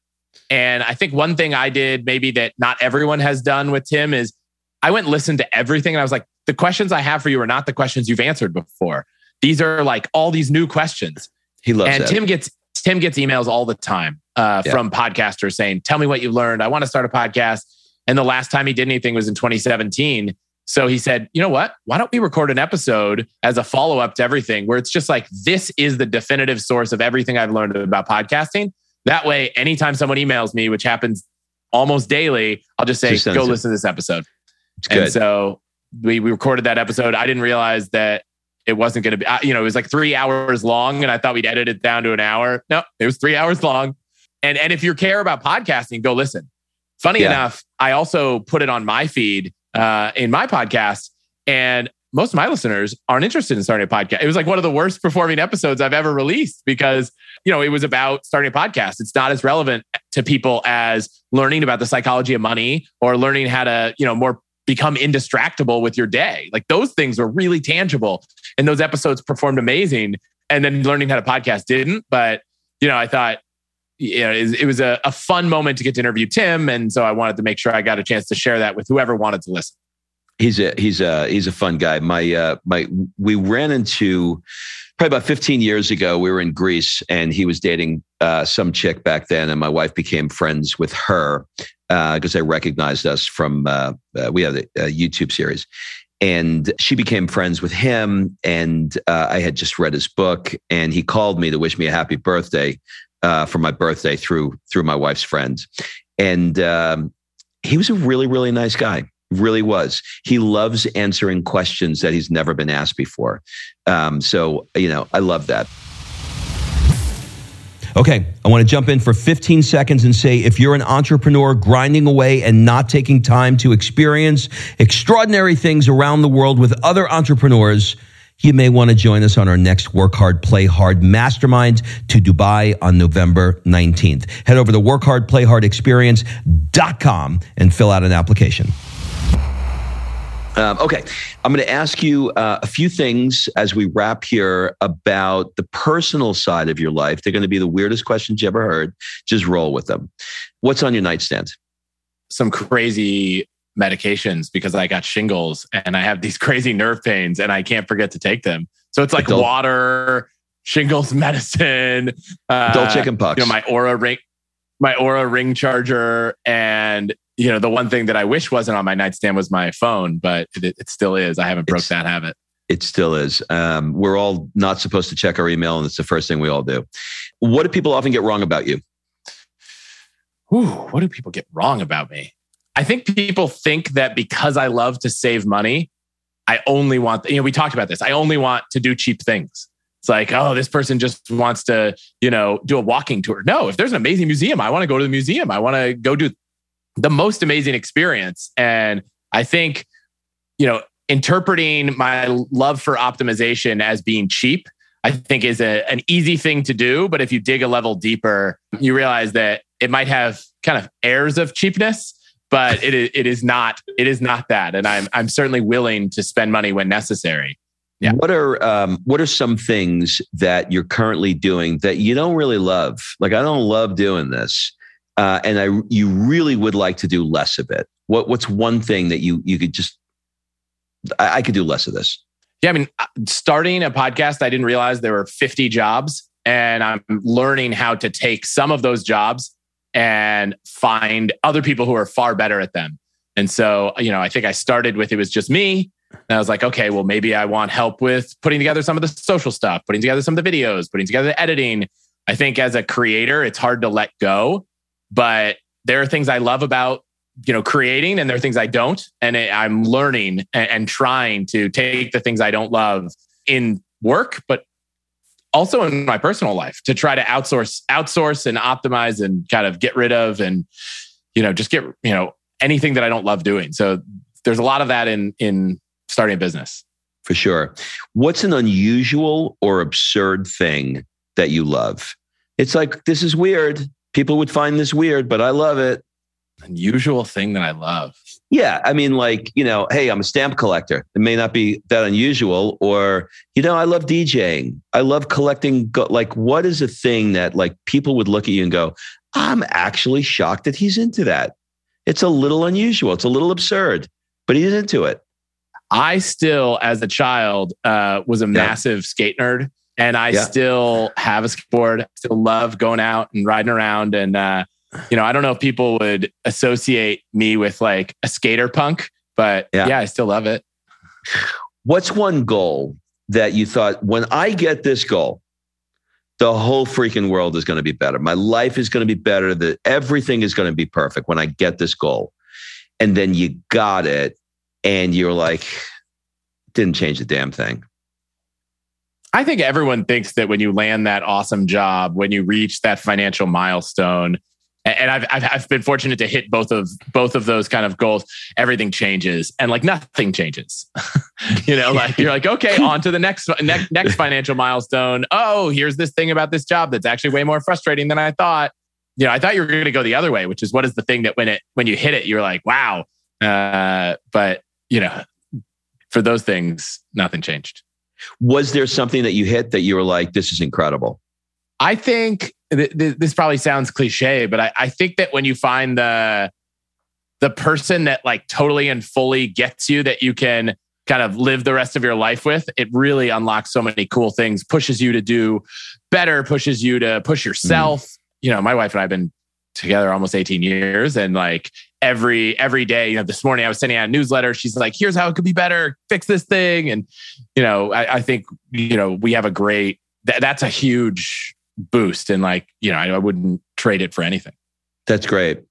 And I think one thing I did, maybe that not everyone has done with Tim, is I went and listened to everything, and I was like, "The questions I have for you are not the questions you've answered before. These are like all these new questions." He loves it. and that. Tim gets Tim gets emails all the time uh, yeah. from podcasters saying, "Tell me what you've learned. I want to start a podcast." And the last time he did anything was in 2017. So he said, you know what? Why don't we record an episode as a follow up to everything where it's just like, this is the definitive source of everything I've learned about podcasting. That way, anytime someone emails me, which happens almost daily, I'll just say, just go listen to this episode. And so we, we recorded that episode. I didn't realize that it wasn't going to be, you know, it was like three hours long and I thought we'd edit it down to an hour. No, it was three hours long. And, and if you care about podcasting, go listen. Funny yeah. enough, I also put it on my feed uh, in my podcast. And most of my listeners aren't interested in starting a podcast. It was like one of the worst performing episodes I've ever released because, you know, it was about starting a podcast. It's not as relevant to people as learning about the psychology of money or learning how to, you know, more become indistractable with your day. Like those things were really tangible. And those episodes performed amazing. And then learning how to podcast didn't. But, you know, I thought, you know, it, was a, a fun moment to get to interview Tim. And so I wanted to make sure I got a chance to share that with whoever wanted to listen. He's a he's a he's a fun guy. My uh my we ran into probably about 15 years ago. We were in Greece and he was dating uh, some chick back then, and my wife became friends with her because uh, they recognized us from uh, uh, we have a, YouTube series. And she became friends with him, and uh, I had just read his book, and he called me to wish me a happy birthday uh, for my birthday through through my wife's friends, and um, he was a really really nice guy really was. He loves answering questions that he's never been asked before. Um, so, you know, I love that. Okay, I want to jump in for 15 seconds and say if you're an entrepreneur grinding away and not taking time to experience extraordinary things around the world with other entrepreneurs, you may want to join us on our next Work Hard, Play Hard Mastermind to Dubai on November 19th. Head over to workhardplayhardexperience.com and fill out an application. Um, okay, I'm going to ask you uh, a few things as we wrap here about the personal side of your life. They're going to be the weirdest questions you ever heard. Just roll with them. What's on your nightstand? Some crazy medications because I got shingles and I have these *laughs* crazy nerve pains and I can't forget to take them. So it's like Adult. water, shingles *laughs* medicine, uh, adult chicken pox. You know, my Oura ring, my Oura ring charger, and you know, the one thing that I wish wasn't on my nightstand was my phone, but it, it still is. I haven't broke it's, that habit. It still is. Um, we're all not supposed to check our email, and it's the first thing we all do. What do people often get wrong about you? Ooh, what do people get wrong about me? I think people think that because I love to save money, I only want, you know, we talked about this. I only want to do cheap things. It's like, oh, this person just wants to, you know, do a walking tour. No, if there's an amazing museum, I want to go to the museum. I want to go do the most amazing experience. And I think, you know, interpreting my love for optimization as being cheap, I think is a, an easy thing to do. But if you dig a level deeper, you realize that it might have kind of airs of cheapness, but it is, it is not it is not that. And I'm I'm certainly willing to spend money when necessary. Yeah. What are um, what are some things that you're currently doing that you don't really love? Like I don't love doing this, uh, and I you really would like to do less of it. What what's one thing that you you could just I, I could do less of this. Yeah, I mean, uh, starting a podcast, I didn't realize there were 50 jobs, and I'm learning how to take some of those jobs and find other people who are far better at them. And so, you know, I think I started with it was just me. And I was like, okay, well, maybe I want help with putting together some of the social stuff, putting together some of the videos, putting together the editing. I think as a creator, it's hard to let go but there are things I love about you know creating and there are things I don't. And I'm learning and, and trying to take the things I don't love in work but also in my personal life to try to outsource outsource and optimize and kind of get rid of and you know just get you know anything that I don't love doing. So there's a lot of that in in starting a business. For sure. What's an unusual or absurd thing that you love? It's like this is weird people would find this weird, but I love it. Unusual thing that I love. Yeah. I mean, like, you know, hey, I'm a stamp collector. It may not be that unusual. Or, you know, I love DJing. I love collecting. Go- like, what is a thing that like people would look at you and go, I'm actually shocked that he's into that. It's a little unusual. It's a little absurd, but he's into it. I still, as a child, uh, was a massive skate nerd and I yeah. still have a skateboard. I still love going out and riding around. And uh, you know, I don't know if people would associate me with like a skater punk, but yeah, yeah I still love it. What's one goal that you thought when I get this goal, the whole freaking world is going to be better. My life is going to be better. That everything is going to be perfect when I get this goal. And then you got it and you're like, didn't change the damn thing. I think everyone thinks that when you land that awesome job, when you reach that financial milestone, and I've, I've, I've been fortunate to hit both of both of those kind of goals. Everything changes, and like nothing changes. *laughs* you know, like you're like, okay, on to the next next next financial milestone. Oh, here's this thing about this job that's actually way more frustrating than I thought. You know, I thought you were going to go the other way, which is what is the thing that when it when you hit it, you're like, wow. Uh, but you know, for those things, nothing changed. Was there something that you hit that you were like, this is incredible? I think th- th- this probably sounds cliche, but I, I think that when you find the the person that like totally and fully gets you that you can kind of live the rest of your life with, it really unlocks so many cool things, pushes you to do better, pushes you to push yourself. Mm. You know, my wife and I have been together almost 18 years and like every every day. You know this morning i was sending out a newsletter. She's like here's how it could be better. Fix this thing. And you know i, I think you know we have a great th- that's a huge boost and like you know I, I, wouldn't trade it for anything. That's great.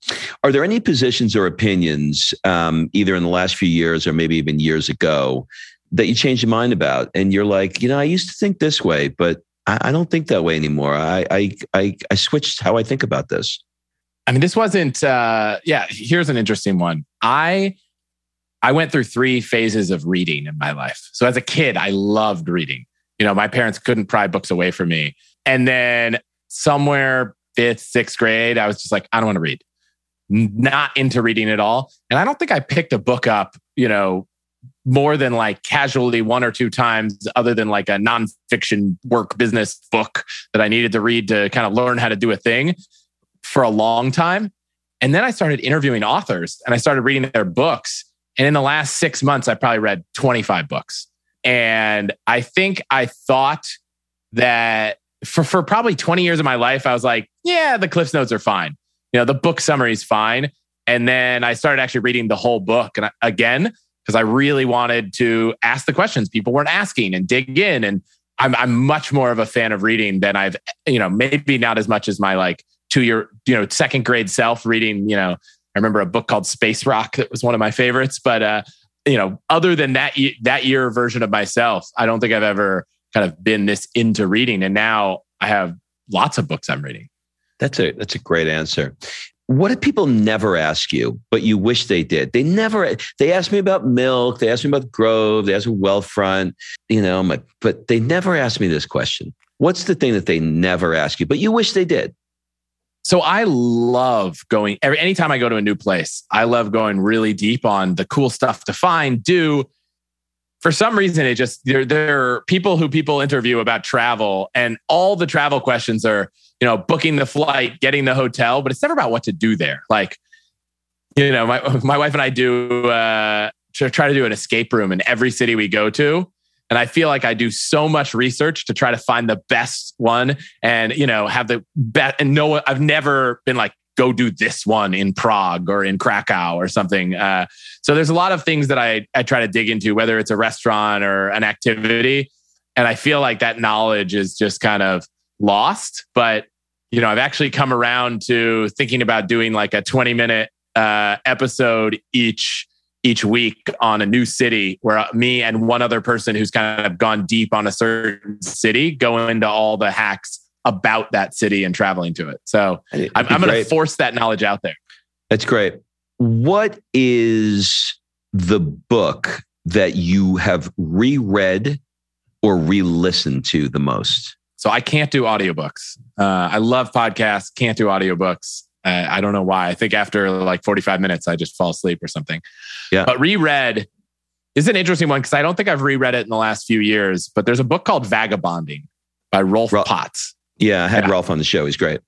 Are there any positions or opinions um, either in the last few years or maybe even years ago that you changed your mind about? And you're like you know i used to think this way but i, I don't think that way anymore. I, I i i switched how i think about this I mean, this wasn't. Uh, yeah, here's an interesting one. I I went through three phases of reading in my life. So as a kid, I loved reading. You know, my parents couldn't pry books away from me. And then somewhere fifth, sixth grade, I was just like, I don't want to read. Not into reading at all. And I don't think I picked a book up, you know, more than like casually one or two times, other than like a nonfiction work business book that I needed to read to kind of learn how to do a thing for a long time. And then I started interviewing authors and I started reading their books. And in the last six months, I probably read 25 books. And I think I thought that for, for probably 20 years of my life, I was like, yeah, the Cliffs Notes are fine. You know, the book summary is fine. And then I started actually reading the whole book. And I, again, because I really wanted to ask the questions people weren't asking and dig in. And I'm, I'm much more of a fan of reading than I've, you know, maybe not as much as my like to your you know second grade self reading you know i remember a book called space rock that was one of my favorites but uh you know other than that that year version of myself i don't think i've ever kind of been this into reading. And now i have lots of books i'm reading. That's a that's a great answer. What do people never ask you but you wish they did? They never they ask me about milk they ask me about grove they ask me wealthfront you know my, but they never ask me this question. What's the thing that they never ask you but you wish they did so I love going every anytime I go to a new place, I love going really deep on the cool stuff to find, do. For some reason, it just there there are people who people interview about travel, and all the travel questions are, you know, booking the flight, getting the hotel, but it's never about what to do there. Like, you know, my *laughs* my wife and I do uh try to do an escape room in every city we go to and I feel like I do so much research to try to find the best one and, you know, have the best and no, I've never been like, go do this one in Prague or in Krakow or something. Uh, so there's a lot of things that I, I try to dig into, whether it's a restaurant or an activity. And I feel like that knowledge is just kind of lost. But, you know, I've actually come around to thinking about doing like a 20 minute uh, episode each each week on a new city where uh, me and one other person who's kind of gone deep on a certain city go into all the hacks about that city and traveling to it. So I'm, I'm going to force that knowledge out there. That's great. What is the book that you have reread or re-listened to the most? So I can't do audiobooks. Uh, I love podcasts, can't do audiobooks. Uh, I don't know why. I think after like 45 minutes, I just fall asleep or something. Yeah. But reread is an interesting one because I don't think I've reread it in the last few years. But there's a book called Vagabonding by Rolf Potts. Yeah, I had yeah. Rolf on the show. He's great.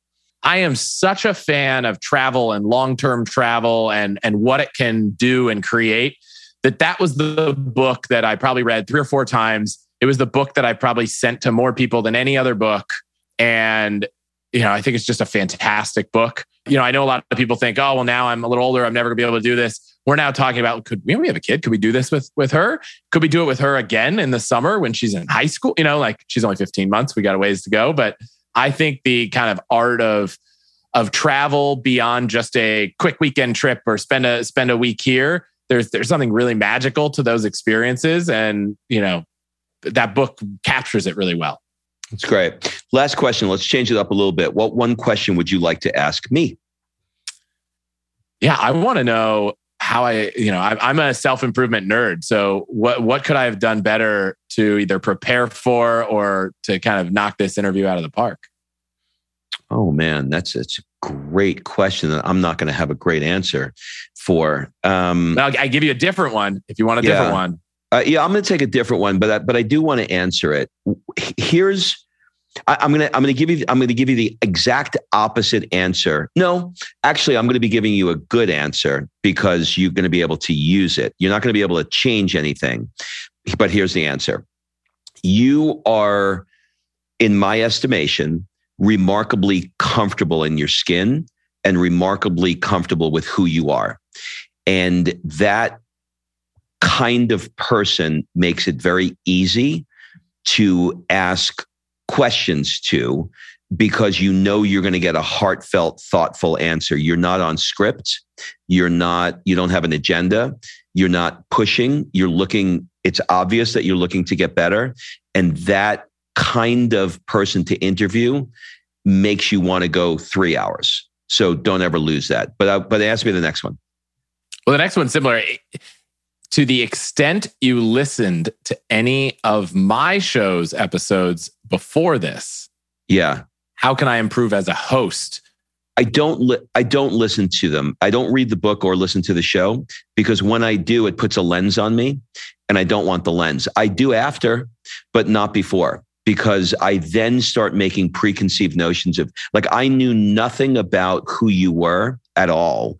I am such a fan of travel and long-term travel and and what it can do and create that that was the book that I probably read three or four times. It was the book that I probably sent to more people than any other book and you know, I think it's just a fantastic book you know, I know a lot of people think, oh, well, now I'm a little older. I'm never gonna be able to do this. We're now talking about could we have a kid? Could we do this with with her? Could we do it with her again in the summer when she's in high school? You know, like she's only 15 months. We got a ways to go. But I think the kind of art of of travel beyond just a quick weekend trip or spend a spend a week here. There's there's something really magical to those experiences. And, you know, that book captures it really well. That's great. Last question. Let's change it up a little bit. What one question would you like to ask me? Yeah, I want to know how I, you know, I, am a self improvement nerd. So what what could I have done better to either prepare for or to kind of knock this interview out of the park? Oh man, that's it's a great question that I'm not going to have a great answer for. Um, I give you a different one if you want a yeah. different one. Uh, yeah, I'm going to take a different one, but I, but I do want to answer it. Here's I, am gonna I'm gonna give you I'm gonna give you the exact opposite answer. No, actually, I'm gonna be giving you a good answer because you're gonna be able to use it. You're not gonna be able to change anything. But here's the answer: you are, in my estimation, remarkably comfortable in your skin and remarkably comfortable with who you are, and that kind of person makes it very easy to ask questions to because you know you're going to get a heartfelt, thoughtful answer. You're not on script. You're not, you don't have an agenda. You're not pushing. You're looking, it's obvious that you're looking to get better. And that kind of person to interview makes you want to go three hours. So don't ever lose that. But, uh, but ask me the next one. Well, the next one's similar. To the extent you listened to any of my show's episodes before this. Yeah. How can I improve as a host? I don't li- I don't listen to them. I don't read the book or listen to the show because when I do it puts a lens on me and I don't want the lens. I do after but not before because I then start making preconceived notions of like I knew nothing about who you were at all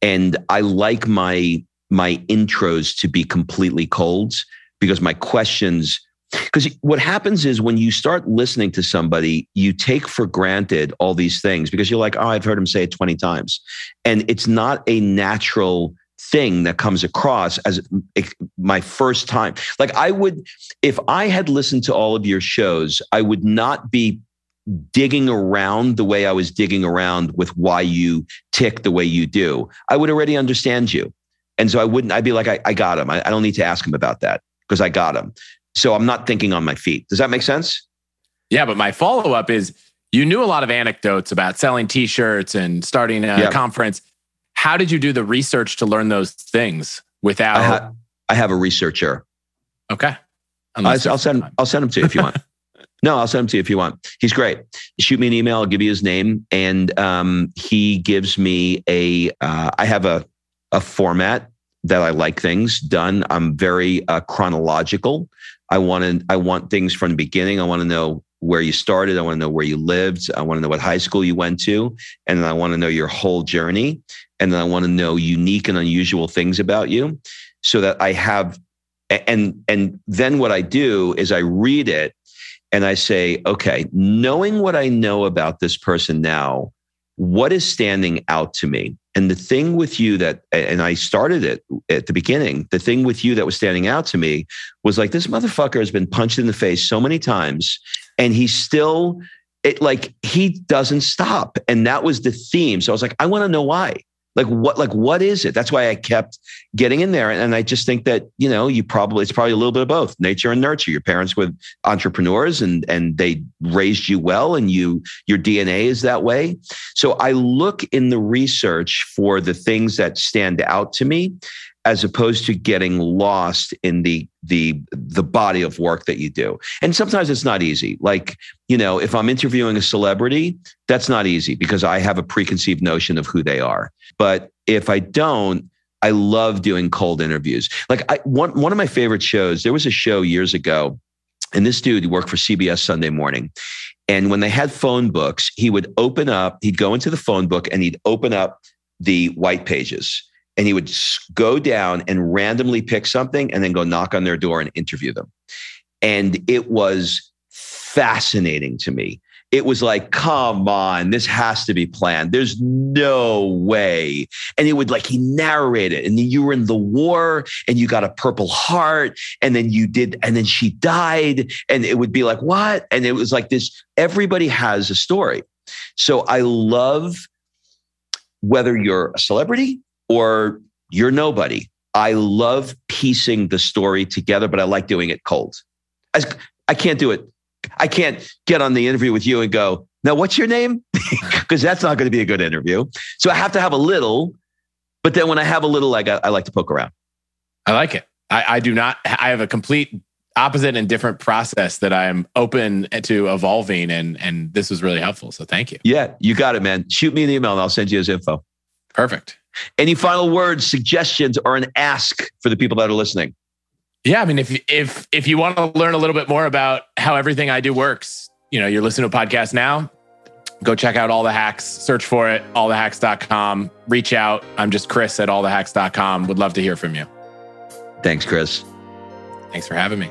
and I like my my intros to be completely cold because my questions because what happens is when you start listening to somebody, you take for granted all these things because you're like, oh, I've heard him say it 20 times. And it's not a natural thing that comes across as my first time. Like I would, if I had listened to all of your shows, I would not be digging around the way I was digging around with why you tick the way you do. I would already understand you. And so I wouldn't, I'd be like, I, I got him. I, I don't need to ask him about that because I got him. So I'm not thinking on my feet. Does that make sense? Yeah, but my follow up is you knew a lot of anecdotes about selling t-shirts and starting a yeah. conference. How did you do the research to learn those things without I, ha- I have a researcher. Okay. I'll send I'll send him to you if you want. *laughs* no, I'll send him to you if you want. He's great. Shoot me an email. I'll give you his name, and um, he gives me a. Uh, I have a a format that I like things done. I'm very uh, chronological. I want to, I want things from the beginning. I want to know where you started. I want to know where you lived. I want to know what high school you went to. And then I want to know your whole journey. And then I want to know unique and unusual things about you so that I have, and, and then what I do is I read it and I say, okay, knowing what I know about this person now, what is standing out to me? And the thing with you that, and I started it at the beginning, the thing with you that was standing out to me was like, this motherfucker has been punched in the face so many times and he's still, it like, he doesn't stop. And that was the theme. So I was like, I want to know why. Like what, like what is it? That's why I kept getting in there. And I just think that, you know, you probably, it's probably a little bit of both nature and nurture. Your parents were entrepreneurs and, and they raised you well and you, your DNA is that way. So I look in the research for the things that stand out to me as opposed to getting lost in the the the body of work that you do. And sometimes it's not easy. Like, you know, if I'm interviewing a celebrity, that's not easy because I have a preconceived notion of who they are. But if I don't, I love doing cold interviews. Like I one one of my favorite shows, there was a show years ago and this dude worked for CBS Sunday morning. And when they had phone books, he would open up, he'd go into the phone book and he'd open up the white pages and he would go down and randomly pick something and then go knock on their door and interview them. And it was fascinating to me. it was like, come on, this has to be planned. There's no way. And it would like, he narrated, and you were in the war and you got a purple heart, and then you did, and then she died. And it would be like, what? And it was like this everybody has a story. So I love whether you're a celebrity or you're nobody. I love piecing the story together, but I like doing it cold. I, I can't do it I can't get on the interview with you and go, now what's your name? *laughs* Because that's not going to be a good interview. So I have to have a little, but then when I have a little, like I, I like to poke around. I like it. I, I do not, I have a complete opposite and different process that I'm open to evolving and and this was really helpful. So thank you. Yeah, you got it, man. Shoot me an email and I'll send you his info. Perfect. Any final words, suggestions, or an ask for the people that are listening? Yeah, I mean, if if if you want to learn a little bit more about how everything I do works, you know, you're listening to a podcast now. Go check out all the hacks. Search for it, allthehacks.com. Reach out. I'm just Chris at allthehacks.com. Would love to hear from you. Thanks, Chris. Thanks for having me.